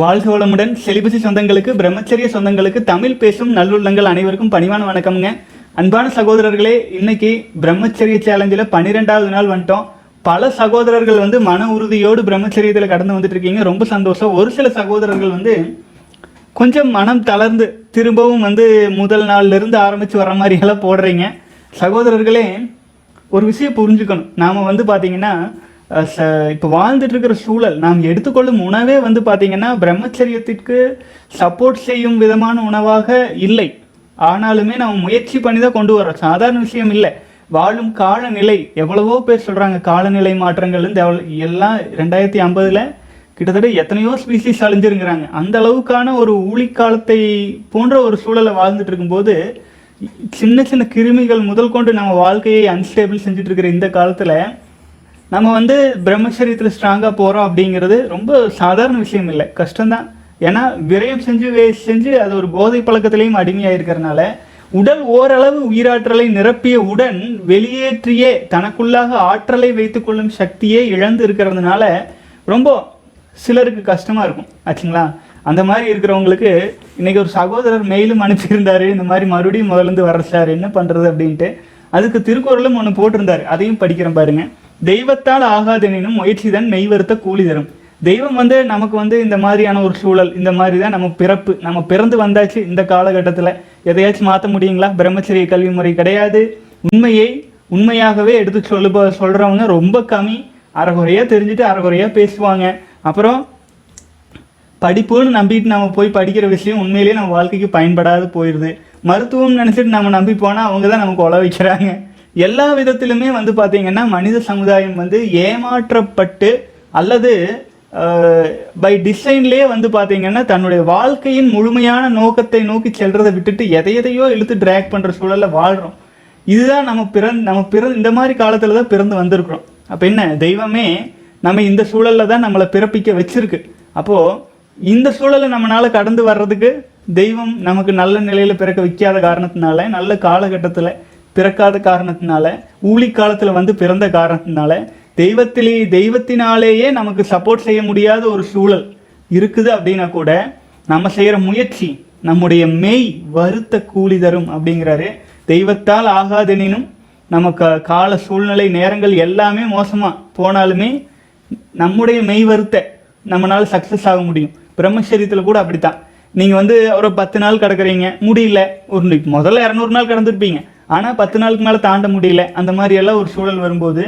வாழ்க வளமுடன். செலிபசி சொந்தங்களுக்கு பிரம்மச்சரிய சொந்தங்களுக்கு தமிழ் பேசும் நல்லுள்ளங்கள் அனைவருக்கும் பணிவான வணக்கம்ங்க. அன்பான சகோதரர்களே இன்னைக்கு பிரம்மச்சரிய சேலஞ்சில் பன்னிரெண்டாவது நாள் வந்துட்டோம். பல சகோதரர்கள் வந்து மன உறுதியோடு பிரம்மச்சரியத்தில் கடந்து வந்துட்டு இருக்கீங்க. ரொம்ப சந்தோஷம். ஒரு சில சகோதரர்கள் வந்து கொஞ்சம் மனம் தளர்ந்து திரும்பவும் வந்து முதல் நாள்ல இருந்து ஆரம்பித்து வர மாதிரி எல்லாம் போடுறீங்க. சகோதரர்களே ஒரு விஷயம் புரிஞ்சுக்கணும். நாம் வந்து பார்த்தீங்கன்னா இப்போ வாழ்ந்துட்டு இருக்கிற சூழல் நாம் எடுத்துக்கொள்ளும் உணவே வந்து பார்த்தீங்கன்னா பிரம்மச்சரியத்திற்கு சப்போர்ட் செய்யும் விதமான உணவாக இல்லை. ஆனாலுமே நம்ம முயற்சி பண்ணி தான் கொண்டு வரோம் சாதாரண விஷயம் இல்லை. வாழும் காலநிலை எவ்வளவோ பேர் சொல்கிறாங்க காலநிலை மாற்றங்கள் எவ்வளோ- எல்லாம் ரெண்டாயிரத்தி ஐம்பதில் கிட்டத்தட்ட எத்தனையோ ஸ்பீசிஸ் அழிஞ்சிருங்கிறாங்க. அந்த அளவுக்கான ஒரு ஊழிக்காலத்தை போன்ற ஒரு சூழலை வாழ்ந்துட்டு இருக்கும்போது சின்ன சின்ன கிருமிகள் முதல் கொண்டு நம்ம வாழ்க்கையை அன்ஸ்டேபிள் செஞ்சுட்டு இருக்கிற இந்த காலத்தில் நம்ம வந்து பிரம்மச்சரியத்தில் ஸ்ட்ராங்காக போகிறோம் அப்படிங்கிறது ரொம்ப சாதாரண விஷயம் இல்லை. கஷ்டம்தான். ஏன்னா விரயம் செஞ்சு வேஸ்ட் செஞ்சு அது ஒரு போதை பழக்கத்திலையும் அடிமையாக இருக்கிறனால உடல் ஓரளவு உயிராற்றலை நிரப்பிய உடன் வெளியேற்றியே தனக்குள்ளாக ஆற்றலை வைத்துக்கொள்ளும் சக்தியே இழந்து இருக்கிறதுனால ரொம்ப சிலருக்கு கஷ்டமாக இருக்கும். ஆச்சுங்களா? அந்த மாதிரி இருக்கிறவங்களுக்கு இன்றைக்கி ஒரு சகோதரர் மெயிலும் அனுப்பியிருந்தாரு இந்த மாதிரி மறுபடியும் முதலேருந்து வர சார் என்ன பண்ணுறது அப்படின்ட்டு. அதுக்கு திருக்குறளும் ஒன்று போட்டிருந்தாரு. அதையும் படிக்கிறேன் பாருங்க. தெய்வத்தால் ஆகாதெனினும் முயற்சி தான் மெய்வருத்த கூலி தரும். தெய்வம் வந்து நமக்கு வந்து இந்த மாதிரியான ஒரு சூழல் இந்த மாதிரி தான் நம்ம பிறப்பு. நம்ம பிறந்து வந்தாச்சு இந்த காலகட்டத்தில். எதையாச்சும் மாற்ற முடியுங்களா? பிரம்மச்சரிய கல்வி முறை கிடையாது. உண்மையை உண்மையாகவே எடுத்து சொல்லுப சொல்கிறவங்க ரொம்ப கம்மி. அறகுறையாக தெரிஞ்சுட்டு அறகுறையாக பேசுவாங்க. அப்புறம் படிப்புன்னு நம்பிட்டு நம்ம போய் படிக்கிற விஷயம் உண்மையிலேயே நம்ம வாழ்க்கைக்கு பயன்படாது போயிடுது மருத்துவம் நினச்சிட்டு நம்ம நம்பி போனால் அவங்க தான் நமக்கு உழ வைக்கிறாங்க. எல்லா விதத்திலுமே வந்து பார்த்திங்கன்னா மனித சமுதாயம் வந்து ஏமாற்றப்பட்டு அல்லது பை டிசைன்லேயே வந்து பார்த்திங்கன்னா தன்னுடைய வாழ்க்கையின் முழுமையான நோக்கத்தை நோக்கி செல்றதை விட்டுட்டு எதை எதையோ இழுத்து ட்ராக் பண்ணுற சூழலில் வாழ்கிறோம் இதுதான் நம்ம பிறந் நம்ம பிறந்து இந்த மாதிரி காலத்தில் தான் பிறந்து வந்திருக்கிறோம். அப்போ என்ன? தெய்வமே நம்ம இந்த சூழலில் தான் நம்மளை பிறப்பிக்க வச்சிருக்கு. அப்போது இந்த சூழலை நம்மளால் கடந்து வர்றதுக்கு தெய்வம் நமக்கு நல்ல நிலையில் பிறக்க வைக்காத காரணத்தினால நல்ல காலகட்டத்தில் பிறக்காத காரணத்தினால ஊழி காலத்தில் வந்து பிறந்த காரணத்தினால தெய்வத்திலே தெய்வத்தினாலேயே நமக்கு சப்போர்ட் செய்ய முடியாத ஒரு சூழல் இருக்குது அப்படின்னா கூட நம்ம செய்கிற முயற்சி நம்முடைய மெய் வருத்த கூலி தரும் அப்படிங்கிறாரு. தெய்வத்தால் ஆகாதெனினும் நமக்கு கால சூழ்நிலை நேரங்கள் எல்லாமே மோசமாக போனாலுமே நம்முடைய மெய் வருத்த நம்மளால் சக்ஸஸ் ஆக முடியும். பிரம்மச்சரியத்தில் கூட அப்படித்தான். நீங்கள் வந்து ஒரு பத்து நாள் கிடக்குறீங்க முடியல. ஒரு முதல்ல இரநூறு நாள் கடந்துருப்பீங்க. ஆனால் பத்து நாளுக்கு மேலே தாண்ட முடியல. அந்த மாதிரி எல்லாம் ஒரு சூழல் வரும்போது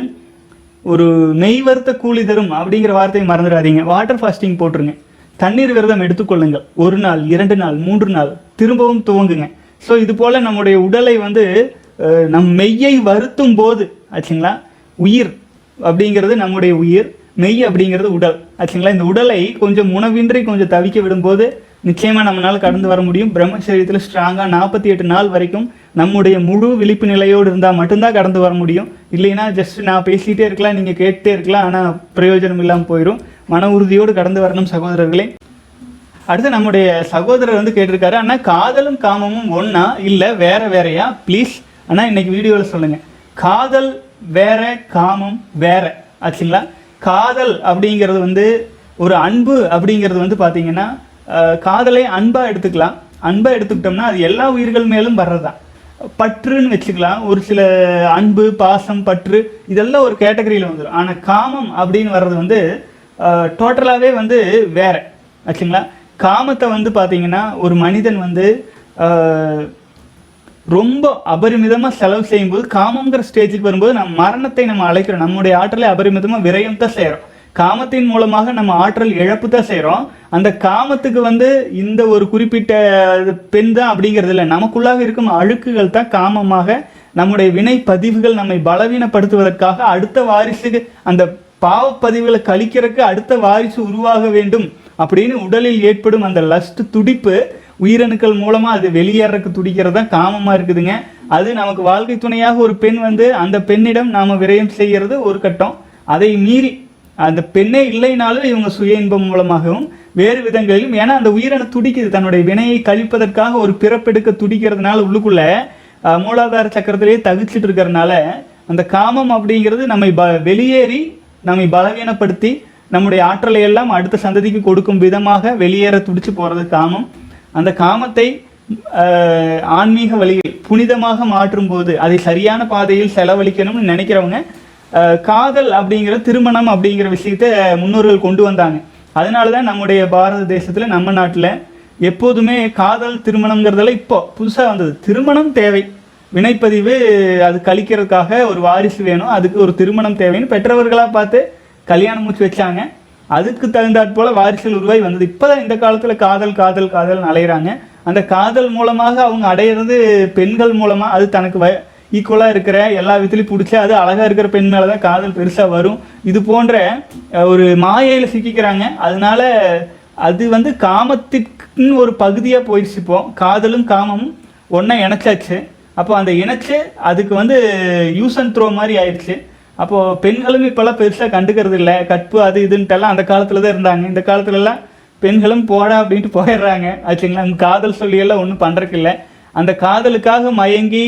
ஒரு மெய் வருத்த கூலி தரும் அப்படிங்கிற வார்த்தையை மறந்துடாதீங்க. வாட்டர் ஃபாஸ்டிங் போட்டுருங்க. தண்ணீர் விரதம் எடுத்துக்கொள்ளுங்கள். ஒரு நாள் இரண்டு நாள் மூன்று நாள் திரும்பவும் துவங்குங்க. ஸோ இது போல் நம்முடைய உடலை வந்து நம் மெய்யை வருத்தும் போது ஆச்சுங்களா? உயிர் அப்படிங்கிறது நம்முடைய உயிர் மெய் அப்படிங்கிறது உடல் ஆச்சுங்களா? இந்த உடலை கொஞ்சம் உணவின்றி கொஞ்சம் தவிக்க விடும்போது நிச்சயமாக நம்மளால் கடந்து வர முடியும். பிரம்மச்சரியத்தில் ஸ்ட்ராங்காக நாற்பத்தி எட்டு நாள் வரைக்கும் நம்முடைய முழு விழிப்பு நிலையோடு இருந்தால் மட்டும்தான் கடந்து வர முடியும். இல்லைன்னா ஜஸ்ட் நான் பேசிகிட்டே இருக்கலாம் நீங்கள் கேட்டுட்டே இருக்கலாம் ஆனால் பிரயோஜனம் இல்லாமல் போயிடும் மன உறுதியோடு கடந்து வரணும் சகோதரர்களே. அடுத்து நம்முடைய சகோதரர் வந்து கேட்டிருக்காரு ஆனால் காதலும் காமமும் ஒன்றா இல்லை வேற வேறையா? ப்ளீஸ் அண்ணா இன்னைக்கு வீடியோவில் சொல்லுங்கள் காதல் வேற காமம் வேற. ஆச்சுங்களா? காதல் அப்படிங்கிறது வந்து ஒரு அன்பு அப்படிங்கிறது வந்து பார்த்தீங்கன்னா காதலை அன்பாக எடுத்துக்கலாம். அன்பாக எடுத்துக்கிட்டோம்னா அது எல்லா உயிர்கள் மேலும் வர்றதுதான். பற்றுன்னு வச்சுக்கலாம். ஒரு சில அன்பு பாசம் பற்று இதெல்லாம் ஒரு கேட்டகரியில் வந்துடும் ஆனால் காமம் அப்படின்னு வர்றது வந்து டோட்டலாகவே வந்து வேற. ஆச்சுங்களா? காமத்தை வந்து பார்த்தீங்கன்னா ஒரு மனிதன் வந்து ரொம்ப அபரிமிதமாக செலவு செய்யும்போது காமங்கிற ஸ்டேஜுக்கு வரும்போது நம்ம மரணத்தை நம்ம அழைக்கிறோம். நம்முடைய ஆற்றலை அபரிமிதமாக விரயம் தான் செய்கிறோம் காமத்தின் மூலமாக நம்ம ஆற்றல் இழப்பு தான் செய்கிறோம் அந்த காமத்துக்கு வந்து இந்த ஒரு குறிப்பிட்ட பெண் தான் அப்படிங்கிறது இல்லை. நமக்குள்ளாக இருக்கும் அழுக்குகள் தான் காமமாக நம்முடைய வினை பதிவுகள் நம்மை பலவீனப்படுத்துவதற்காக அடுத்த வாரிசுக்கு அந்த பாவப்பதிவுகளை கழிக்கிறதுக்கு அடுத்த வாரிசு உருவாக வேண்டும் அப்படின்னு உடலில் ஏற்படும் அந்த லஸ்ட் துடிப்பு உயிரணுக்கள் மூலமா அது வெளியேறக்கு துடிக்கிறது தான் காமமா இருக்குதுங்க. அது நமக்கு வாழ்க்கை துணையாக ஒரு பெண் வந்து அந்த பெண்ணிடம் நாம விரயம் செய்கிறது ஒரு கட்டம். அதை மீறி அந்த பெண்ணே இல்லைனாலும் இவங்க சுய இன்பம் மூலமாகவும் வேறு விதங்களிலும் ஏன்னா அந்த உயிரணு துடிக்குது. தன்னுடைய வினையை கழிப்பதற்காக ஒரு பிறப்பெடுக்க துடிக்கிறதுனால உள்ளுக்குள்ள மூலாதார சக்கரத்திலேயே தவிச்சிட்டு இருக்கிறதுனால அந்த காமம் அப்படிங்கிறது நம்மை ப வெளியேறி நம்மை பலவீனப்படுத்தி நம்முடைய ஆற்றலை எல்லாம் அடுத்த சந்ததிக்கு கொடுக்கும் விதமாக வெளியேற துடிச்சு போகிறது காமம். அந்த காமத்தை ஆன்மீக வழியில் புனிதமாக மாற்றும் போது அதை சரியான பாதையில் செலவழிக்கணும்னு நினைக்கிறவங்க காதல் அப்படிங்கிற திருமணம் அப்படிங்கிற விஷயத்த முன்னோர்கள் கொண்டு வந்தாங்க. அதனால தான் நம்முடைய பாரத தேசத்தில் நம்ம நாட்டில் எப்போதுமே காதல் திருமணங்கிறதெல்லாம் இப்போ புதுசாக வந்தது. திருமணம் தேவை. வினைப்பதிவு அது கழிக்கிறதுக்காக ஒரு வாரிசு வேணும். அதுக்கு ஒரு திருமணம் தேவைன்னு பெற்றவர்களாக பார்த்து கல்யாணம் முடிச்சு வச்சாங்க. அதுக்கு தகுந்தாற் போல வாரிசுகள் உருவாகி வந்தது. இப்போதான் இந்த காலத்தில் காதல் காதல் காதல் அலையிறாங்க. அந்த காதல் மூலமாக அவங்க அடையிறது பெண்கள் மூலமாக அது தனக்கு வ ஈக்குவலாக இருக்கிற எல்லா விதத்துலையும் பிடிச்சி அது அழகாக இருக்கிற பெண் மேலே தான் காதல் பெருசாக வரும். இது போன்ற ஒரு மாயையில் சிக்கிக்கிறாங்க. அதனால அது வந்து காமத்திற்குன்னு ஒரு பகுதியாக போயிடுச்சு இப்போ. காதலும் காமமும் ஒன்றா இணைச்சாச்சு. அப்போ அந்த இணைச்சு அதுக்கு வந்து யூஸ் அண்ட் த்ரோ மாதிரி ஆயிடுச்சு. அப்போது பெண்களும் இப்போல்லாம் பெருசாக கண்டுக்கிறது இல்லை. கற்பு அது இதுன்ட்டெல்லாம் அந்த காலத்தில் தான் இருந்தாங்க. இந்த காலத்துலலாம் பெண்களும் போடா அப்படின்ட்டு போயிடுறாங்க. ஆச்சுங்களா காதல் சொல்லியெல்லாம் ஒன்றும் பண்ணுறதுக்கு இல்லை. அந்த காதலுக்காக மயங்கி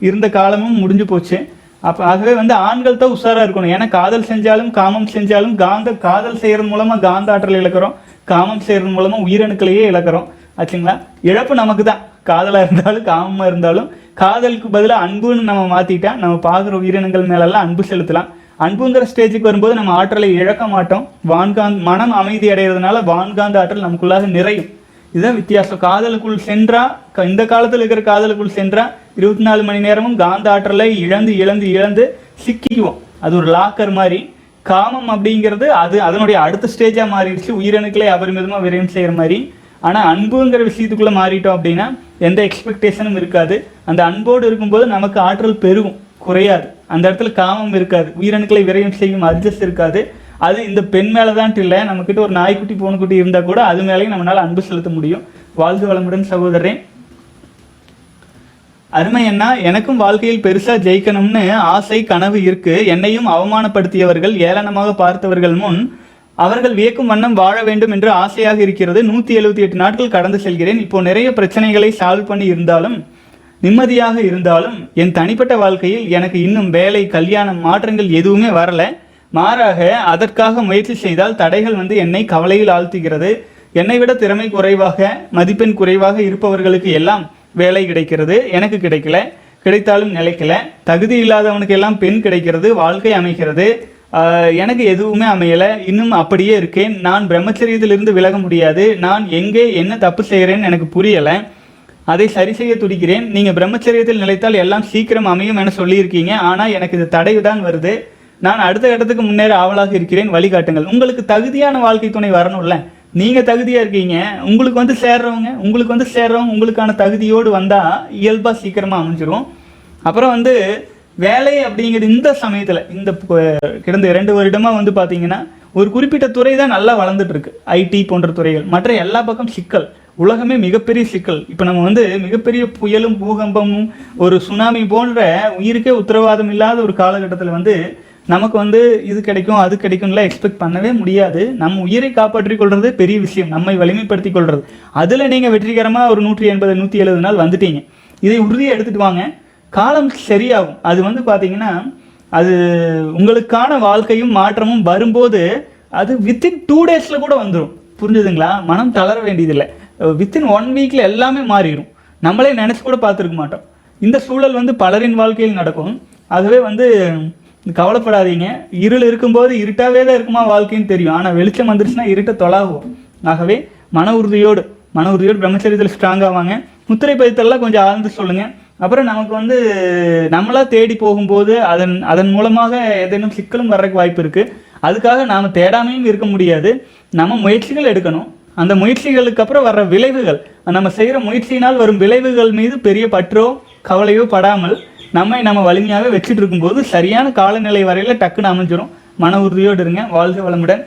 இருந்த காலமும் முடிஞ்சு போச்சு. அப்போ ஆகவே வந்து ஆண்கள் தான் உஷாராக இருக்கணும். ஏன்னா காதல் செஞ்சாலும் காமம் செஞ்சாலும் காந்த காதல் செய்கிறது மூலமாக காந்த ஆற்றல் இழக்கிறோம். காமம் செய்கிறது மூலமாக உயிரணுக்களையே இழக்கிறோம். ஆச்சுங்களா? இழப்பு நமக்கு தான். காதலாக இருந்தாலும் காமமாக இருந்தாலும் காதலுக்கு பதிலாக அன்புன்னு நம்ம மாற்றிட்டா நம்ம பார்க்குற உயிரினங்கள் மேலெல்லாம் அன்பு செலுத்தலாம். அன்புங்கிற ஸ்டேஜுக்கு வரும்போது நம்ம ஆற்றலை இழக்க மாட்டோம். வான்காந்த் மனம் அமைதி அடைகிறதுனால வான்காந்த ஆற்றல் நமக்குள்ளாக நிறையும். இதுதான் வித்தியாசம். காதலுக்குள் சென்றா இந்த காலத்தில் இருக்கிற காதலுக்குள் சென்றா இருபத்தி நாலு மணி நேரமும் காந்த ஆற்றலை இழந்து இழந்து இழந்து சிக்கிக்குவோம். அது ஒரு லாக்கர் மாதிரி. காமம் அப்படிங்கிறது அது அதனுடைய அடுத்த ஸ்டேஜாக மாறிடுச்சு. உயிரணுக்களை அபரிமிதமாக விரயம் செய்கிற மாதிரி. ஆனால் அன்புங்கிற விஷயத்துக்குள்ளே மாறிட்டோம் அப்படின்னா எந்த எக்ஸ்பெக்டேஷனும் இருக்காது. அந்த அன்போடு இருக்கும்போது நமக்கு ஆற்றல் பெருகும். குறையாது. அந்த இடத்துல காமம் இருக்காது. உயிரணுக்களை விரயம் செய்யும் அட்ஜஸ்ட் இருக்காது. அது இந்த பெண் மேலே தான் இல்லை நம்மக்கிட்ட ஒரு நாய்க்குட்டி பூனைக்குட்டி இருந்தால் கூட அது மேலேயும் நம்மளால் அன்பு செலுத்த முடியும். வாழ்க வளமுடன் சகோதரன் அருமை அண்ணா எனக்கும் வாழ்க்கையில் பெருசா ஜெயிக்கணும்னு ஆசை கனவு இருக்கு. என்னையும் அவமானப்படுத்தியவர்கள் ஏளனமாக பார்த்தவர்கள் முன் அவர்கள் வியக்கும் வண்ணம் வாழ வேண்டும் என்று ஆசையாக இருக்கிறது. நூத்தி எழுபத்தி எட்டு நாட்கள் கடந்து செல்கிறேன். இப்போ நிறைய பிரச்சனைகளை சால்வ் பண்ணி இருந்தாலும் நிம்மதியாக இருந்தாலும் என் தனிப்பட்ட வாழ்க்கையில் எனக்கு இன்னும் வேலை கல்யாணம் மாற்றங்கள் எதுவுமே வரலை. மாறாக அதற்காக முயற்சி செய்தால் தடைகள் வந்து என்னை கவலையில் ஆழ்த்துகிறது. என்னை விட திறமை குறைவாக மதிப்பெண் குறைவாக இருப்பவர்களுக்கு எல்லாம் வேலை கிடைக்கிறது. எனக்கு கிடைக்கல. கிடைத்தாலும் நிலைக்கல. தகுதி இல்லாதவனுக்கு எல்லாம் பெண் கிடைக்கிறது. வாழ்க்கை அமைகிறது. எனக்கு எதுவுமே அமையலை. இன்னும் அப்படியே இருக்கேன். நான் பிரம்மச்சரியத்திலிருந்து விலக முடியாது. நான் எங்கே என்ன தப்பு செய்கிறேன்னு எனக்கு புரியலை. அதை சரி செய்ய துடிக்கிறேன். நீங்கள் பிரம்மச்சரியத்தில் நிலைத்தால் எல்லாம் சீக்கிரம் அமையும் என சொல்லியிருக்கீங்க. ஆனால் எனக்கு இது தடை தான் வருது. நான் அடுத்த கட்டத்துக்கு முன்னேற ஆவலாக இருக்கிறேன். வழிகாட்டுங்கள். உங்களுக்கு தகுதியான வாழ்க்கை துணை வரணும்ல. நீங்கள் தகுதியாக இருக்கீங்க. உங்களுக்கு வந்து சேர்றவங்க உங்களுக்கு வந்து சேர்றவங்க உங்களுக்கான தகுதியோடு வந்தால் இயல்பாக சீக்கிரமாக அமைஞ்சிரும். அப்புறம் வந்து வேலை அப்படிங்கிறது இந்த சமயத்தில் இந்த கிடந்த இரண்டு வருடமாக வந்து பார்த்தீங்கன்னா ஒரு குறிப்பிட்ட துறை தான் நல்லா வளர்ந்துட்டுருக்கு. ஐடி போன்ற துறைகள். மற்ற எல்லா பக்கம் சிக்கல். உலகமே மிகப்பெரிய சிக்கல். இப்போ நம்ம வந்து மிகப்பெரிய புயலும் பூகம்பமும் ஒரு சுனாமி போன்ற உயிருக்கே உத்தரவாதம் இல்லாத ஒரு காலகட்டத்தில் வந்து நமக்கு வந்து இது கிடைக்கும் அது கிடைக்கும்லாம் எக்ஸ்பெக்ட் பண்ணவே முடியாது. நம்ம உயிரை காப்பாற்றிக் கொள்வது பெரிய விஷயம். நம்மை வலிமைப்படுத்திக் கொள்வது அதில் நீங்கள் வெற்றிகரமாக ஒரு நூற்றி எண்பது நூற்றி எழுபது நாள் வந்துட்டீங்க. இதை உறுதியாக எடுத்துகிட்டு வாங்க. காலம் சரியாகும். அது வந்து பார்த்தீங்கன்னா அது உங்களுக்கான வாழ்க்கையும் மாற்றமும் வரும்போது அது வித்தின் டூ டேஸில் கூட வந்துடும் புரிஞ்சுதுங்களா? மனம் தளர வேண்டியதில்லை. வித்தின் ஒன் வீக்கில் எல்லாமே மாறிடும் நம்மளே நினச்சி கூட பார்த்துருக்க மாட்டோம். இந்த சூழல் வந்து பலரின் வாழ்க்கையில் நடக்கும். அதுவே வந்து கவலைப்படாதீங்க. இருள் இருக்கும்போது இருட்டாவே தான் இருக்குமா வாழ்க்கைன்னு தெரியும். ஆனால் வெளிச்சம் வந்துருச்சுன்னா இருட்ட தொலாகும் ஆகவே மன உறுதியோடு மன உறுதியோடு பிரம்மச்சரியத்தில் ஸ்ட்ராங் ஆவாங்க. முத்திரை பதித்தெல்லாம் கொஞ்சம் ஆழ்ந்து சொல்லுங்கள் அப்புறம் நமக்கு வந்து நம்மளாக தேடி போகும்போது அதன் அதன் மூலமாக ஏதேனும் சிக்கலும் வர்றதுக்கு வாய்ப்பு இருக்குது அதுக்காக நாம் தேடாமையும் இருக்க முடியாது. நம்ம முயற்சிகள் எடுக்கணும். அந்த முயற்சிகளுக்கு அப்புறம் வர்ற விளைவுகள். நம்ம செய்கிற முயற்சியினால் வரும் விளைவுகள் மீது பெரிய பற்றோ கவலையோ படாமல் நம்மை நம்ம வலிமையாகவே வச்சுட்டு இருக்கும்போது சரியான காலநிலை வரையில் டக்குன்னு அமைஞ்சிரும். மன உறுதியோடு இருங்க. வாழ்க வளமுடன்.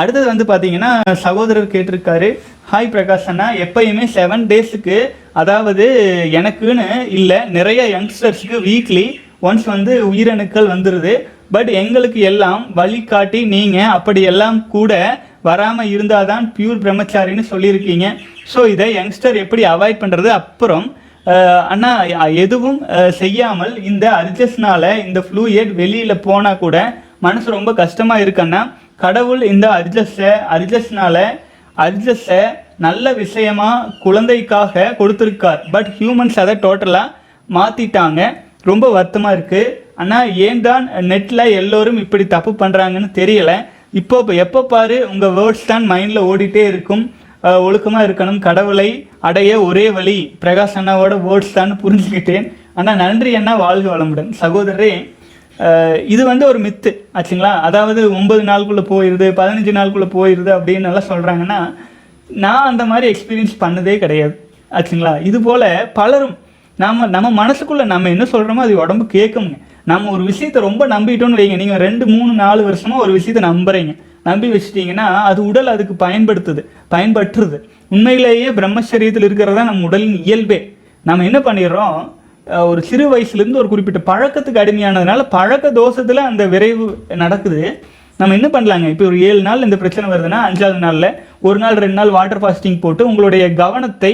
அடுத்தது வந்து பார்த்தீங்கன்னா சகோதரர் கேட்டிருக்காரு. ஹாய் பிரகாஷ் அண்ணா. எப்பயுமே செவன் டேஸுக்கு அதாவது எனக்குன்னு இல்லை நிறைய யங்ஸ்டர்ஸ்க்கு வீக்லி ஒன்ஸ் வந்து உயிரணுக்கள் வந்துடுது பட் எங்களுக்கு எல்லாம் வழிகாட்டி நீங்கள் அப்படி எல்லாம் கூட வராமல் இருந்தால் தான் பியூர் பிரம்மச்சாரின்னு சொல்லியிருக்கீங்க. ஸோ இதை யங்ஸ்டர் எப்படி அவாய்ட் பண்ணுறது அப்புறம் அண்ணா எதுவும் செய்யாமல் இந்த அர்ஜஸ்னால இந்த ஃப்ளூயட் வெளியில் போனால் கூட மனசு ரொம்ப கஷ்டமாக இருக்குன்னா கடவுள் இந்த அர்ஜஸை அர்ஜஸ்னால அர்ஜஸை நல்ல விஷயமா குழந்தைக்காக கொடுத்துருக்கார். பட் ஹியூமன்ஸ் அதை டோட்டலாக மாற்றிட்டாங்க ரொம்ப வருத்தமாக இருக்குது ஆனால் ஏன் தான் நெட்டில் எல்லோரும் இப்படி தப்பு பண்ணுறாங்கன்னு தெரியலை. இப்போ இப்போ எப்போ பாரு உங்கள் வேர்ட்ஸ் தான் மைண்டில் ஓடிட்டே இருக்கும். ஒழுக்கமாக இருக்கணும். கடவுளை அடைய ஒரே வழி. பிரகாஷ் அண்ணாவோட வேர்ட்ஸ் தான் புரிஞ்சுக்கிட்டேன். ஆனால் நன்றி அண்ணா வாழ்க வளமுடன். சகோதரரே இது வந்து ஒரு மித்து ஆச்சுங்களா? அதாவது ஒன்பது நாளுக்குள்ளே போயிடுது பதினஞ்சு நாளுக்குள்ளே போயிடுது அப்படின்னு எல்லாம் சொல்கிறாங்கன்னா நான் அந்த மாதிரி எக்ஸ்பீரியன்ஸ் பண்ணதே கிடையாது ஆச்சுங்களா? இது போல் பலரும் நாம் நம்ம மனசுக்குள்ளே நம்ம என்ன சொல்கிறோமோ அது உடம்பு கேட்குங்க நம்ம ஒரு விஷயத்தை ரொம்ப நம்பிட்டோன்னு வைங்க. நீங்கள் ரெண்டு மூணு நாலு வருஷமாக ஒரு விஷயத்தை நம்புறீங்க. நம்பி வச்சிட்டிங்கன்னா அது உடல் அதுக்கு பயன்படுத்துது பயன்பற்றுது. உண்மையிலேயே பிரம்மச்சரியத்தில் இருக்கிறது தான் நம்ம உடலின் இயல்பே. நம்ம என்ன பண்ணிடுறோம்? ஒரு சிறு வயசுலேருந்து ஒரு குறிப்பிட்ட பழக்கத்துக்கு அடிமையானதுனால பழக்க தோஷத்தில் அந்த விரைவு நடக்குது. நம்ம என்ன பண்ணலாங்க? இப்போ ஒரு ஏழு நாள் இந்த பிரச்சனை வருதுன்னா அஞ்சாவது நாளில் ஒரு நாள் ரெண்டு நாள் வாட்டர் ஃபாஸ்டிங் போட்டு உங்களுடைய கவனத்தை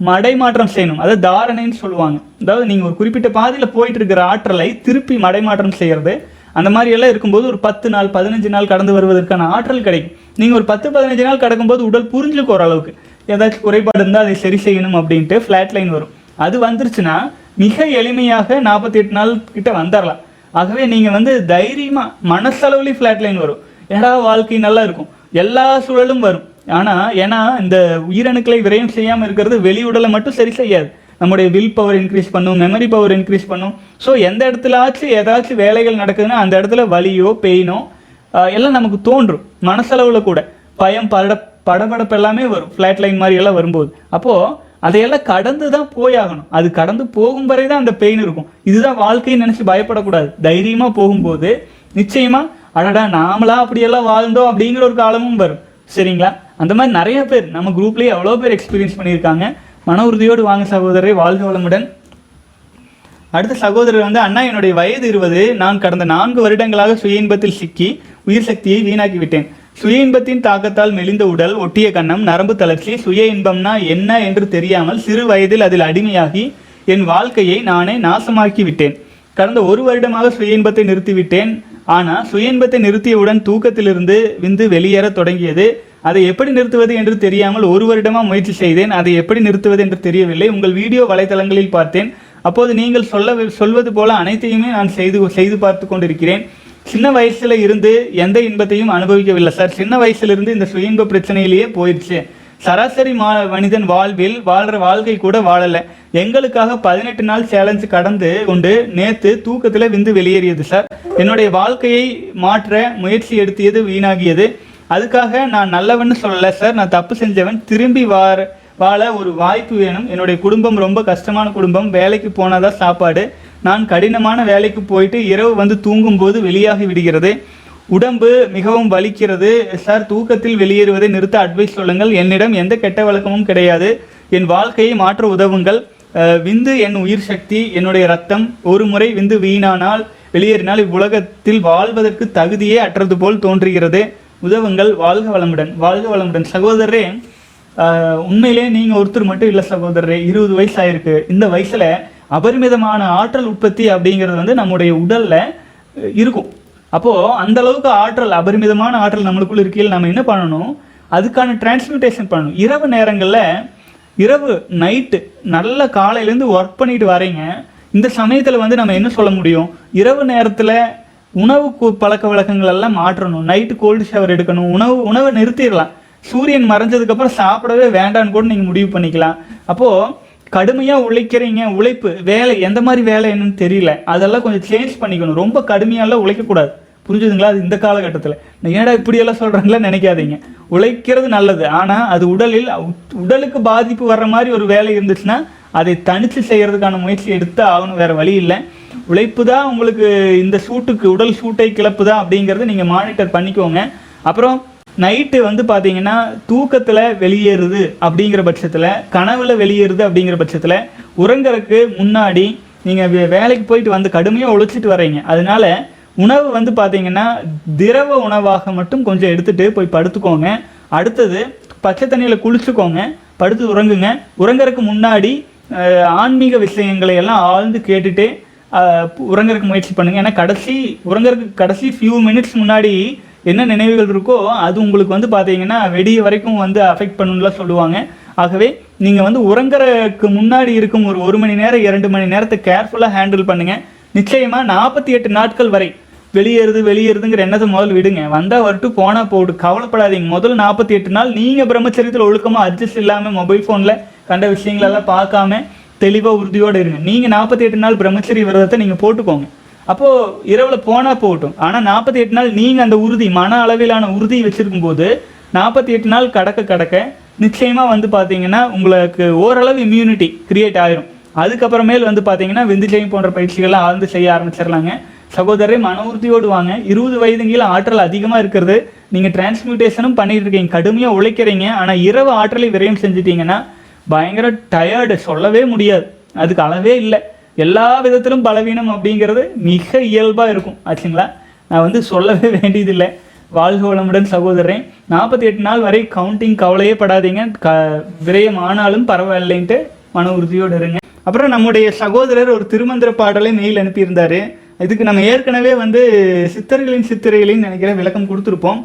மடைமாற்றம் செய்யணும். அதாவது தாரணைன்னு சொல்லுவாங்க. அதாவது நீங்கள் ஒரு குறிப்பிட்ட பாதையில் போயிட்டு இருக்கிற ஆற்றலை திருப்பி மடைமாற்றம் செய்கிறது அந்த மாதிரி எல்லாம் இருக்கும்போது ஒரு பத்து நாள் பதினஞ்சு நாள் கடந்து வருவதற்கான ஆற்றல் கிடைக்கும். நீங்கள் ஒரு பத்து பதினஞ்சு நாள் கடக்கும்போது உடல் புரிஞ்சுக்கு ஓரளவுக்கு ஏதாச்சும் குறைபாடு இருந்தால் அதை சரி செய்யணும் அப்படின்ட்டு ஃப்ளாட் லைன் வரும். அது வந்துருச்சுன்னா மிக எளிமையாக நாற்பத்தி எட்டு நாள் கிட்ட வந்துடலாம் ஆகவே நீங்கள் வந்து தைரியமாக மனசளவுலேயும் ஃப்ளாட் லைன் வரும். ஏடா வாழ்க்கை நல்லா இருக்கும். எல்லா சூழலும் வரும். ஆனால் ஏன்னா இந்த உயிரணுக்களை விரயம் செய்யாமல் இருக்கிறது வெளி உடலை மட்டும் சரி செய்யாது. நம்முடைய வில் பவர் இன்க்ரீஸ் பண்ணும் மெமரி பவர் இன்க்ரீஸ் பண்ணும். ஸோ எந்த இடத்துலாச்சும் ஏதாச்சும் வேலைகள் நடக்குதுன்னா அந்த இடத்துல வலியோ பெயினோ எல்லாம் நமக்கு தோன்றும். மனசளவில் கூட. பயம் பட படபடப்பு எல்லாமே வரும். ஃப்ளாட் லைன் மாதிரி எல்லாம் வரும்போது. அப்போது அதையெல்லாம் கடந்து தான் போயாகணும். அது கடந்து போகும் வரை தான் அந்த பெயின் இருக்கும். இதுதான் வாழ்க்கைன்னு நினச்சி பயப்படக்கூடாது. தைரியமாக போகும்போது நிச்சயமாக அடடா நாமளா அப்படியெல்லாம் வாழ்ந்தோம் அப்படிங்கிற ஒரு காலமும் வரும். சரிங்களா? அந்த மாதிரி நிறைய பேர் நம்ம குரூப்லேயே எவ்வளோ பேர் எக்ஸ்பீரியன்ஸ் பண்ணியிருக்காங்க. மன உறுதியோடு வாங்க சகோதரரை வாழ்க வளமுடன். அடுத்த சகோதரர் வந்து அண்ணா என்னுடைய வயது இருபது. நான் கடந்த நான்கு வருடங்களாக சுய இன்பத்தில் சிக்கி உயிர் சக்தியை வீணாக்கிவிட்டேன். சுய இன்பத்தின் தாக்கத்தால் மெலிந்த உடல் ஒட்டிய கன்னம் நரம்பு தளர்ச்சி சுய இன்பம்னா என்ன என்று தெரியாமல் சிறு வயதில் அதில் அடிமையாகி என் வாழ்க்கையை நானே நாசமாக்கி விட்டேன் கடந்த ஒரு வருடமாக சுய இன்பத்தை நிறுத்திவிட்டேன். ஆனால் சுய இன்பத்தை நிறுத்தியவுடன் தூக்கத்திலிருந்து விந்து வெளியேற தொடங்கியது அதை எப்படி நிறுத்துவது என்று தெரியாமல் ஒரு வருடமாக முயற்சி செய்தேன். அதை எப்படி நிறுத்துவது என்று தெரியவில்லை. உங்கள் வீடியோ வலைத்தளங்களில் பார்த்தேன். அப்போது நீங்கள் சொல்ல சொல்வது போல அனைத்தையுமே நான் செய்து செய்து பார்த்து கொண்டிருக்கிறேன். சின்ன வயசுல இருந்து எந்த இன்பத்தையும் அனுபவிக்கவில்லை. சார் சின்ன வயசுல இருந்து இந்த சுய இன்ப பிரச்சனையிலேயே போயிடுச்சு. சராசரி மா மனிதன் வாழ்வில் வாழ்கிற வாழ்க்கை கூட வாழலை. எங்களுக்காக பதினெட்டு நாள் சேலஞ்சு கடந்து கொண்டு நேற்று தூக்கத்தில் விந்து வெளியேறியது சார். என்னுடைய வாழ்க்கையை மாற்ற முயற்சி எடுத்தியது வீணாகியது. அதுக்காக நான் நல்லவன்னு சொல்லலை சார் நான் தப்பு செஞ்சவன். திரும்பி வார வாழ ஒரு வாய்ப்பு வேணும். என்னுடைய குடும்பம் ரொம்ப கஷ்டமான குடும்பம். வேலைக்கு போனாதான் சாப்பாடு. நான் கடினமான வேலைக்கு போயிட்டு இரவு வந்து தூங்கும்போது வெளியாகி விடுகிறது. உடம்பு மிகவும் வலிக்கிறது. சார் தூக்கத்தில் வெளியேறுவதை நிறுத்த அட்வைஸ் சொல்லுங்கள். என்னிடம் எந்த கெட்ட வழக்கமும் கிடையாது. என் வாழ்க்கையை மாற்ற உதவுங்கள். விந்து என் உயிர் சக்தி என்னுடைய ரத்தம். ஒரு முறை விந்து வீணானால் வெளியேறினால் இவ்வுலகத்தில் வாழ்வதற்கு தகுதியே அற்றது போல் தோன்றுகிறது. உதவுங்கள் வாழ்க வளமுடன். வாழ்க வளமுடன். சகோதரரே உண்மையிலே நீங்கள் ஒருத்தர் மட்டும் இல்லை சகோதரரே இருபது வயசு ஆயிருக்கு இந்த வயசில் அபரிமிதமான ஆற்றல் உற்பத்தி அப்படிங்கிறது வந்து நம்முடைய உடலில் இருக்கும். அப்போது அந்த அளவுக்கு ஆற்றல் அபரிமிதமான ஆற்றல் நம்மளுக்குள்ள இருக்கையில் நம்ம என்ன பண்ணணும்? அதுக்கான டிரான்ஸ்மிட்டேஷன் பண்ணணும். இரவு நேரங்களில் இரவு நைட்டு நல்ல காலையிலேருந்து ஒர்க் பண்ணிட்டு வரீங்க இந்த சமயத்தில் வந்து நம்ம என்ன சொல்ல முடியும்? இரவு நேரத்தில் உணவு கு- பழக்க வழக்கங்கள் எல்லாம் மாற்றணும். நைட்டு கோல்டு ஷவர் எடுக்கணும். உணவு உணவை நிறுத்திடலாம். சூரியன் மறைஞ்சதுக்கப்புறம் சாப்பிடவே வேண்டான்னு கூட நீங்கள் முடிவு பண்ணிக்கலாம். அப்போது கடுமையாக உழைக்கிறீங்க உழைப்பு வேலை எந்த மாதிரி வேலை என்னன்னு தெரியல. அதெல்லாம் கொஞ்சம் சேஞ்ச் பண்ணிக்கணும். ரொம்ப கடுமையாலாம் உழைக்கக்கூடாது. புரிஞ்சுதுங்களா? அது இந்த காலகட்டத்தில். ஏன்டா இப்படியெல்லாம் சொல்கிறாங்களா நினைக்காதீங்க. உழைக்கிறது நல்லது. ஆனால் அது உடலில் உடலுக்கு பாதிப்பு வர்ற மாதிரி ஒரு வேலை இருந்துச்சுன்னா அதை தனித்து செய்கிறதுக்கான முயற்சி எடுத்து ஆகணும். வேறு வழி இல்லை. உழைப்பு தான் உங்களுக்கு இந்த சூட்டுக்கு உடல் சூட்டை கிளப்புதா அப்படிங்கிறத நீங்கள் மானிட்டர் பண்ணிக்கோங்க. அப்புறம் நைட்டு வந்து பார்த்தீங்கன்னா தூக்கத்தில் வெளியேறுது அப்படிங்கிற பட்சத்தில் கனவுல வெளியேறுது அப்படிங்கிற பட்சத்தில் உறங்குறதுக்கு முன்னாடி நீங்கள் வேலைக்கு போயிட்டு வந்து கடுமையாக உழைச்சிட்டு வர்றீங்க. அதனால உணவு வந்து பார்த்தீங்கன்னா திரவ உணவாக மட்டும் கொஞ்சம் எடுத்துட்டு போய் படுத்துக்கோங்க. அடுத்தது பச்சை தண்ணியில் குளிச்சுக்கோங்க. படுத்து உறங்குங்க. உறங்கறதுக்கு முன்னாடி ஆன்மீக விஷயங்களை எல்லாம் ஆழ்ந்து கேட்டுட்டு உறங்குறதுக்கு முயற்சி பண்ணுங்க. ஏன்னா கடைசி உறங்குறதுக்கு கடைசி ஃபியூ மினிட்ஸ் முன்னாடி என்ன நினைவுகள் இருக்கோ அது உங்களுக்கு வந்து பார்த்தீங்கன்னா வெடிய வரைக்கும் வந்து அஃபெக்ட் பண்ணுன்னுலாம் சொல்லுவாங்க. ஆகவே நீங்கள் வந்து உறங்குறதுக்கு முன்னாடி இருக்கும் ஒரு ஒரு மணி நேரம் இரண்டு மணி நேரத்தை கேர்ஃபுல்லாக ஹேண்டில் பண்ணுங்கள் நிச்சயமாக நாற்பத்தி எட்டு நாட்கள் வரை வெளியேறுது வெளியேறுதுங்கிற எண்ணத்தை முதல் விடுங்க. வந்தால் வரட்டும் போனால் போடு கவலைப்படாதீங்க. முதல் நாற்பத்தி எட்டு நாள் நீங்கள் பிரம்மச்சரியத்தில் ஒழுக்கமாக அட்ஜஸ்ட் இல்லாமல் மொபைல் ஃபோனில் கண்ட விஷயங்களெல்லாம் பார்க்காம தெளிவாக உறுதியோடு இருங்க. நீங்கள் நாற்பத்தி எட்டு நாள் பிரம்மச்சரிய விரதத்தை நீங்கள் போட்டுக்கோங்க. அப்போது இரவில் போனால் போகட்டும். ஆனால் நாற்பத்தி எட்டு நாள் நீங்கள் அந்த உறுதி மன அளவிலான உறுதி வச்சுருக்கும் போது நாற்பத்தி எட்டு நாள் கடக்க கடக்க நிச்சயமாக வந்து பார்த்தீங்கன்னா உங்களுக்கு ஓரளவு இம்யூனிட்டி கிரியேட் ஆயிரும். அதுக்கப்புறமேல் வந்து பார்த்தீங்கன்னா விந்துஜயம் போன்ற பயிற்சிகள்லாம் ஆழ்ந்து செய்ய ஆரம்பிச்சிடலாங்க. சகோதரரை மன உறுதியோடு வாங்க. இருபது வயதுங்கில ஆற்றல் அதிகமாக இருக்கிறது. நீங்கள் டிரான்ஸ்மியூட்டேஷனும் பண்ணிட்டு இருக்கீங்க. கடுமையாக உழைக்கிறீங்க. ஆனால் இரவு ஆற்றலை விரயம் செஞ்சிட்டிங்கன்னா பயங்கர டயர்டு சொல்லவே முடியாது. அதுக்கு அளவே இல்லை. எல்லா விதத்திலும் பலவீனம் அப்படிங்கிறது மிக இயல்பாக இருக்கும். ஆச்சுங்களா? நான் வந்து சொல்லவே வேண்டியதில்லை. வாழ்க வளமுடன் சகோதரன் நாற்பத்தி எட்டு நாள் வரை கவுண்டிங் கவலையே படாதீங்க. க விரயம் ஆனாலும் பரவாயில்லைன்ட்டு மன உறுதியோடு இருங்க. அப்புறம் நம்முடைய சகோதரர் ஒரு திருமந்திர பாடலை மெயில் அனுப்பியிருந்தார். இதுக்கு நம்ம ஏற்கனவே வந்து சித்தர்களின் சித்திரைகளின் நினைக்கிற விளக்கம் கொடுத்துருப்போம்.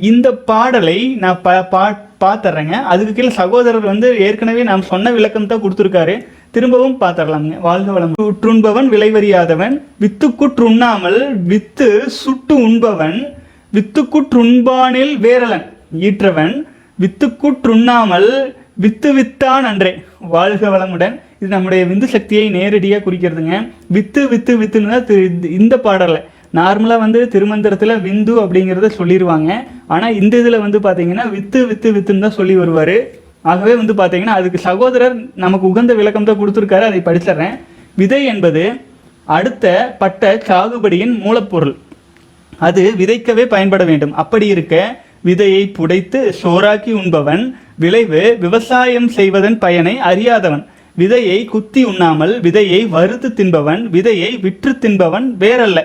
இந்த பாடலை நான் ப பாட் பார்த்துட்றேங்க அதுக்கு கீழே சகோதரர் வந்து ஏற்கனவே நாம் சொன்ன விளக்கம் தான் கொடுத்துருக்காரு. திரும்பவும் பார்த்துடலாங்க வாழ்க வளம் உற்றுண்பவன் விளைவறியாதவன் வித்துக்குற்றுண்ணாமல் வித்து சுட்டு உண்பவன் வித்துக்குற்றுண்பானில் வேரலன் ஈற்றவன் வித்துக்குற்றுண்ணாமல் வித்து வித்தான் அன்றே. வாழ்க வளமுடன். இது நம்முடைய விந்து சக்தியை நேரடியாக குறிக்கிறதுங்க. வித்து வித்து வித்துன்னு தான் இந்த பாடலை நார்மலாக வந்து திருமந்திரத்தில் விந்து அப்படிங்கிறத சொல்லிடுவாங்க ஆனால் இந்த இதில் வந்து பார்த்தீங்கன்னா வித்து வித்து வித்துன்னு தான் சொல்லி வருவார். ஆகவே வந்து பார்த்தீங்கன்னா அதுக்கு சகோதரர் நமக்கு உகந்த விளக்கம் தான் கொடுத்துருக்காரு. அதை படிச்சிடுறேன். விதை என்பது அடுத்த பட்ட சாகுபடியின் மூலப்பொருள். அது விதைக்கவே பயன்பட வேண்டும். அப்படி இருக்க விதையை புடைத்து சோறாக்கி உண்பவன் விளைவு விவசாயம் செய்வதன் பயனை அறியாதவன். விதையை குத்தி உண்ணாமல் விதையை வறுத்து தின்பவன் விதையை விற்று தின்பவன் வேறல்ல.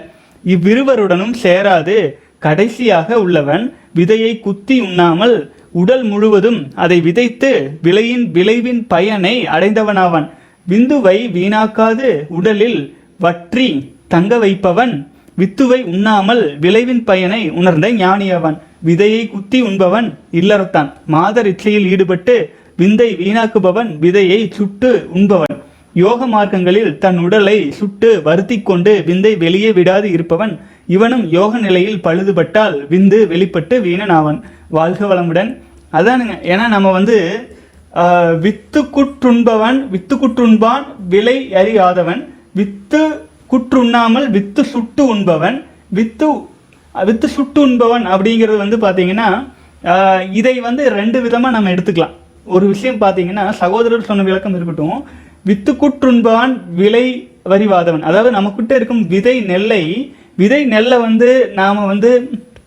இவ்விருவருடனும் சேராது. கடைசியாக உள்ளவன் விதையை குத்தி உண்ணாமல் உடல் முழுவதும் அதை விதைத்து விலையின் விளைவின் பயனை அடைந்தவனாவான். விந்துவை வீணாக்காது. உடலில் வற்றி தங்க வைப்பவன். வித்துவை உண்ணாமல் விளைவின் பயனை உணர்ந்த ஞானியவன். விதையை குத்தி உண்பவன் இல்லறத்தான். மாதர் இச்சையில் ஈடுபட்டு விந்தை வீணாக்குபவன். விதையை சுட்டு உண்பவன். யோக மார்க்கங்களில் தன் உடலை சுட்டு வருத்தி கொண்டு விந்தை வெளியே விடாது இருப்பவன் இவனும் யோக நிலையில் பழுதுபட்டால் விந்து வெளிப்பட்டு வீணனாவன். வாழ்க வளமுடன். அதானுங்க ஏன்னா நம்ம வந்து வித்து குற்றுண்பவன் வித்து குற்றுண்பான் விலை அறியாதவன் வித்து குற்றுண்ணாமல் வித்து சுட்டு உண்பவன் வித்து வித்து சுட்டு உண்பவன் அப்படிங்கிறது வந்து பார்த்தீங்கன்னா இதை வந்து ரெண்டு விதமாக நம்ம எடுத்துக்கலாம். ஒரு விஷயம் பார்த்தீங்கன்னா சகோதரர் சொன்ன விளக்கம் இருக்கட்டும் வித்துக்குற்றுண்பான் விலை வரிவாதவன். அதாவது நமக்கிட்ட இருக்கும் விதை நெல்லை விதை நெல்லை வந்து நாம் வந்து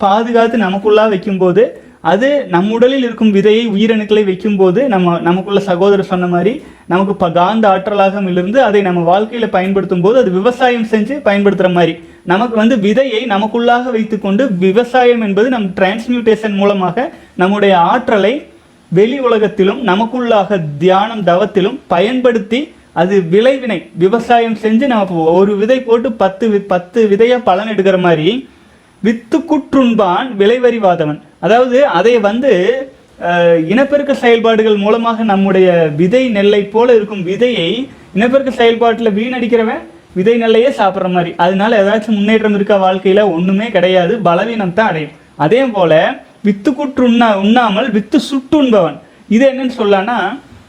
பாதுகாத்து நமக்குள்ளா வைக்கும்போது அது நம் உடலில் இருக்கும் விதையை உயிரணுக்களை வைக்கும்போது நம்ம நமக்குள்ள சகோதரர் சொன்ன மாதிரி நமக்கு இப்போ காந்த ஆற்றலாக இருந்து அதை நம்ம வாழ்க்கையில் பயன்படுத்தும் போது அது விவசாயம் செஞ்சு பயன்படுத்துகிற மாதிரி. நமக்கு வந்து விதையை நமக்குள்ளாக வைத்துக்கொண்டு விவசாயம் என்பது நம் டிரான்ஸ்மியூட்டேஷன் மூலமாக நம்முடைய ஆற்றலை வெளி உலகத்திலும் நமக்குள்ளாக தியானம் தவத்திலும் பயன்படுத்தி அது விளைவினை விவசாயம் செஞ்சு நம்ம ஒரு விதை போட்டு பத்து வி- பத்து விதையாக பலன் எடுக்கிற மாதிரி வித்து குற்றுண்பான் விளைவறிவாதவன் அதாவது அதை வந்து இனப்பெருக்க செயல்பாடுகள் மூலமாக நம்முடைய விதை நெல்லை போல இருக்கும் விதையை இனப்பெருக்க செயல்பாட்டில் வீணடிக்கிறவன் விதை நெல்லையே சாப்பிட்ற மாதிரி. அதனால ஏதாச்சும் முன்னேற்றம் இருக்கா வாழ்க்கையில்? ஒன்றுமே கிடையாது. பலவீனம் தான் அடையும். அதே போல வித்து குற்று உண்ணா உண்ணாமல் வித்து சுட்டு உண்பவன். இது என்னன்னு சொல்லலாம்னா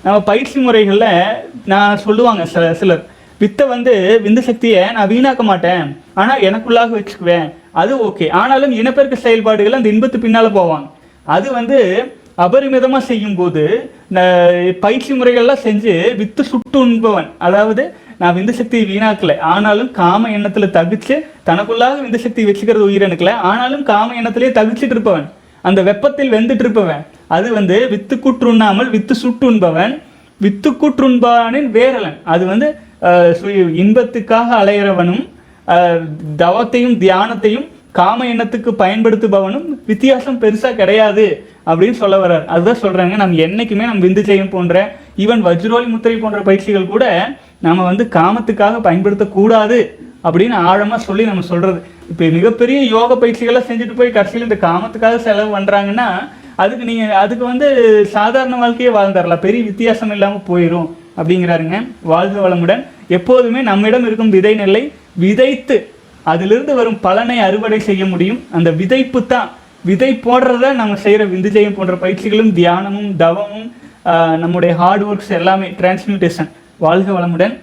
நம்ம பயிற்சி முறைகளில் நான் சொல்லுவாங்க சில சிலர். வித்தை வந்து விந்து சக்தியை நான் வீணாக்க மாட்டேன். ஆனால் எனக்குள்ளாக வச்சுக்குவேன். அது ஓகே. ஆனாலும் இனப்பெருக்க செயல்பாடுகள் அந்த இன்பத்து பின்னால் போவாங்க. அது வந்து அபரிமிதமாக செய்யும் போது பயிற்சி முறைகள்லாம் செஞ்சு வித்து சுட்டு உண்பவன். அதாவது நான் விந்து சக்தியை வீணாக்கலை. ஆனாலும் காம எண்ணத்தில் தகுச்சு தனக்குள்ளாக விந்து சக்தி வச்சுக்கிறது உயிரணுக்கலை ஆனாலும் காம எண்ணத்திலே தகுச்சிட்டு இருப்பவன். அந்த வெப்பத்தில் வெந்துட்டு இருப்பவன் அது வந்து வித்து குற்றுண்ணாமல் வித்து சுட்டுண்பவன். வித்து குற்றுண்பானின் வேரலன் அது வந்து இன்பத்துக்காக அலையிறவனும் தவத்தையும் தியானத்தையும் காம எண்ணத்துக்கு பயன்படுத்துபவனும் வித்தியாசம் பெருசாக கிடையாது அப்படின்னு சொல்ல வர்றார். அதுதான் சொல்கிறாங்க நம்ம என்றைக்குமே நம்ம விந்து செய்யும் போன்ற ஈவன் வஜ்ரோலி முத்திரை போன்ற பயிற்சிகள் கூட நம்ம வந்து காமத்துக்காக பயன்படுத்தக்கூடாது. அப்படின்னு ஆழமாக சொல்லி நம்ம சொல்கிறது இப்போ மிகப்பெரிய யோக பயிற்சிகள்லாம் செஞ்சுட்டு போய் கடைசியில் இந்த காமத்துக்காக செலவு பண்ணுறாங்கன்னா அதுக்கு நீங்கள் அதுக்கு வந்து சாதாரண வாழ்க்கையே வாழ்ந்துடலாம். பெரிய வித்தியாசம் இல்லாமல் போயிடும் அப்படிங்கிறாருங்க வாழ்க வளமுடன். எப்போதுமே நம்மிடம் இருக்கும் விதை நெல்லை விதைத்து அதிலிருந்து வரும் பலனை அறுவடை செய்ய முடியும். அந்த விதைப்பு தான். விதை போடுறத நம்ம செய்கிற விந்துஜயம் போன்ற பயிற்சிகளும் தியானமும் தவமும் நம்முடைய ஹார்ட் ஒர்க்ஸ் எல்லாமே டிரான்ஸ்மியூட்டேஷன் வாழ்க வளமுடன்.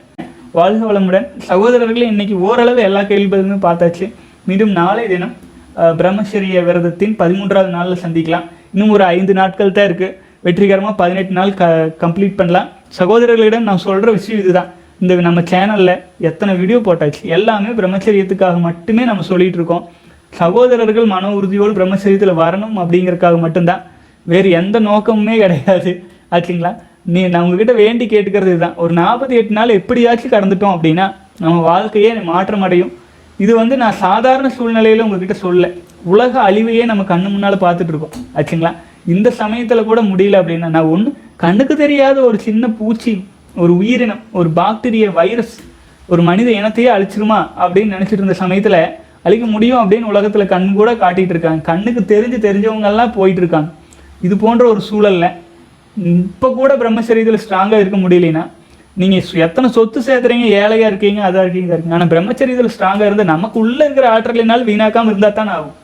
வாழ்க வளமுடன். சகோதரர்களே இன்னைக்கு ஓரளவு எல்லா கேள்விகளுமே பார்த்தாச்சு. மீண்டும் நாளை தினம் பிரம்மச்சரிய விரதத்தின் பதிமூன்றாவது நாளில் சந்திக்கலாம். இன்னும் ஒரு ஐந்து நாட்கள் தான் இருக்குது வெற்றிகரமாக பதினெட்டு நாள் க கம்ப்ளீட் பண்ணலாம். சகோதரர்களிடம் நான் சொல்கிற விஷயம் இதுதான். இந்த நம்ம சேனலில் எத்தனை வீடியோ போட்டாச்சு எல்லாமே பிரம்மச்சரியத்துக்காக மட்டுமே நம்ம சொல்லிகிட்டு இருக்கோம். சகோதரர்கள் மன உறுதியோடு பிரம்மச்சரியத்தில் வரணும் அப்படிங்கிறதுக்காக மட்டும்தான். வேறு எந்த நோக்கமுமே கிடையாது. ஆச்சுங்களா? நீ நான் உங்ககிட்ட வேண்டி கேட்டுக்கிறது இதுதான். ஒரு நாற்பத்தி எட்டு நாள் எப்படியாச்சும் கடந்துட்டோம் அப்படின்னா நம்ம வாழ்க்கையே மாற்றம் அடையும் இது வந்து நான் சாதாரண சூழ்நிலையில் உங்ககிட்ட சொல்ல. உலக அழிவையே நம்ம கண்ணு முன்னால் பார்த்துட்டு இருக்கோம். ஆச்சுங்களா? இந்த சமயத்தில் கூட முடியல அப்படின்னா நான் ஒன்று கண்ணுக்கு தெரியாத ஒரு சின்ன பூச்சி ஒரு உயிரினம் ஒரு பாக்டீரிய வைரஸ் ஒரு மனித இனத்தையே அழிச்சிருமா அப்படின்னு நினைச்சிட்டு இருந்த சமயத்தில் அழிக்க முடியும் அப்படின்னு உலகத்தில் கண் கூட காட்டிகிட்டு இருக்காங்க. கண்ணுக்கு தெரிஞ்சு தெரிஞ்சவங்கள்லாம் போயிட்டு இருக்காங்க. இது போன்ற ஒரு சூழல்ல இப்போ கூட பிரம்மச்சரியத்தில் ஸ்ட்ராங்காக இருக்க முடியலனா நீங்கள் எத்தனை சொத்து சேர்த்துறீங்க ஏழையாக இருக்கீங்க அதாக இருக்கீங்க இருக்கீங்க. ஆனால் பிரம்மச்சரியத்தில் ஸ்ட்ராங்காக இருந்து நமக்கு உள்ளே இருக்கிற ஆற்றலினால் வீணாக்காமல் இருந்தால் தான் ஆகும்.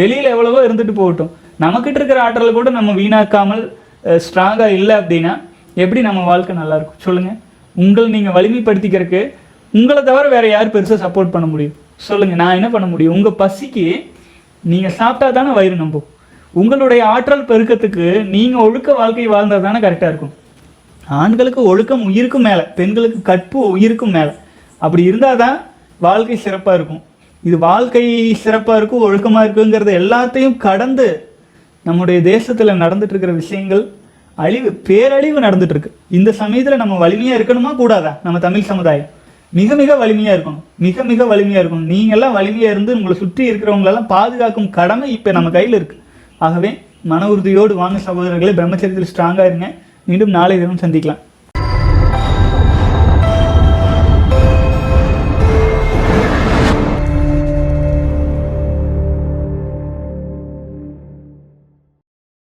வெளியில் எவ்வளவோ இருந்துட்டு போகட்டும். நமக்கிட்ட இருக்கிற ஆற்றலை கூட நம்ம வீணாக்காமல் ஸ்ட்ராங்காக இல்லை அப்படின்னா எப்படி நம்ம வாழ்க்கை நல்லா இருக்கும்? சொல்லுங்கள் உங்களை நீங்கள் வலிமைப்படுத்திக்கிறதுக்கு உங்களை தவிர வேறு யார் பெருசாக சப்போர்ட் பண்ண முடியும்? சொல்லுங்கள் நான் என்ன பண்ண முடியும்? உங்கள் பசிக்கு நீங்கள் சாப்பிட்டா தானே வயிறு நம்பும். உங்களுடைய ஆற்றல் பெருக்கத்துக்கு நீங்கள் ஒழுக்க வாழ்க்கை வாழ்ந்தால் தானே கரெக்டாக இருக்கும். ஆண்களுக்கு ஒழுக்கம் உயிருக்கும் மேலே பெண்களுக்கு கற்பு உயிருக்கும் மேலே. அப்படி இருந்தால் தான் வாழ்க்கை சிறப்பாக இருக்கும். இது வாழ்க்கை சிறப்பாக இருக்கும் ஒழுக்கமாக இருக்குங்கிறது எல்லாத்தையும் கடந்து நம்முடைய தேசத்தில் நடந்துட்டுருக்கிற விஷயங்கள் அழிவு பேரழிவு நடந்துட்டுருக்கு இந்த சமயத்தில் நம்ம வலிமையாக இருக்கணுமா? கூடாதா? நம்ம தமிழ் சமுதாயம். மிக மிக வலிமையாக இருக்கணும். மிக மிக வலிமையாக இருக்கணும். நீங்கள்லாம் வலிமையாக இருந்து உங்களை சுற்றி இருக்கிறவங்களெல்லாம் பாதுகாக்கும் கடமை இப்போ நம்ம கையில் இருக்குது ஆகவே மன உறுதியோடு வாங்க சகோதரர்களே பிரம்மச்சரியத்தில் ஸ்ட்ராங்காக இருங்க. மீண்டும் நாளை தினம் சந்திக்கலாம்.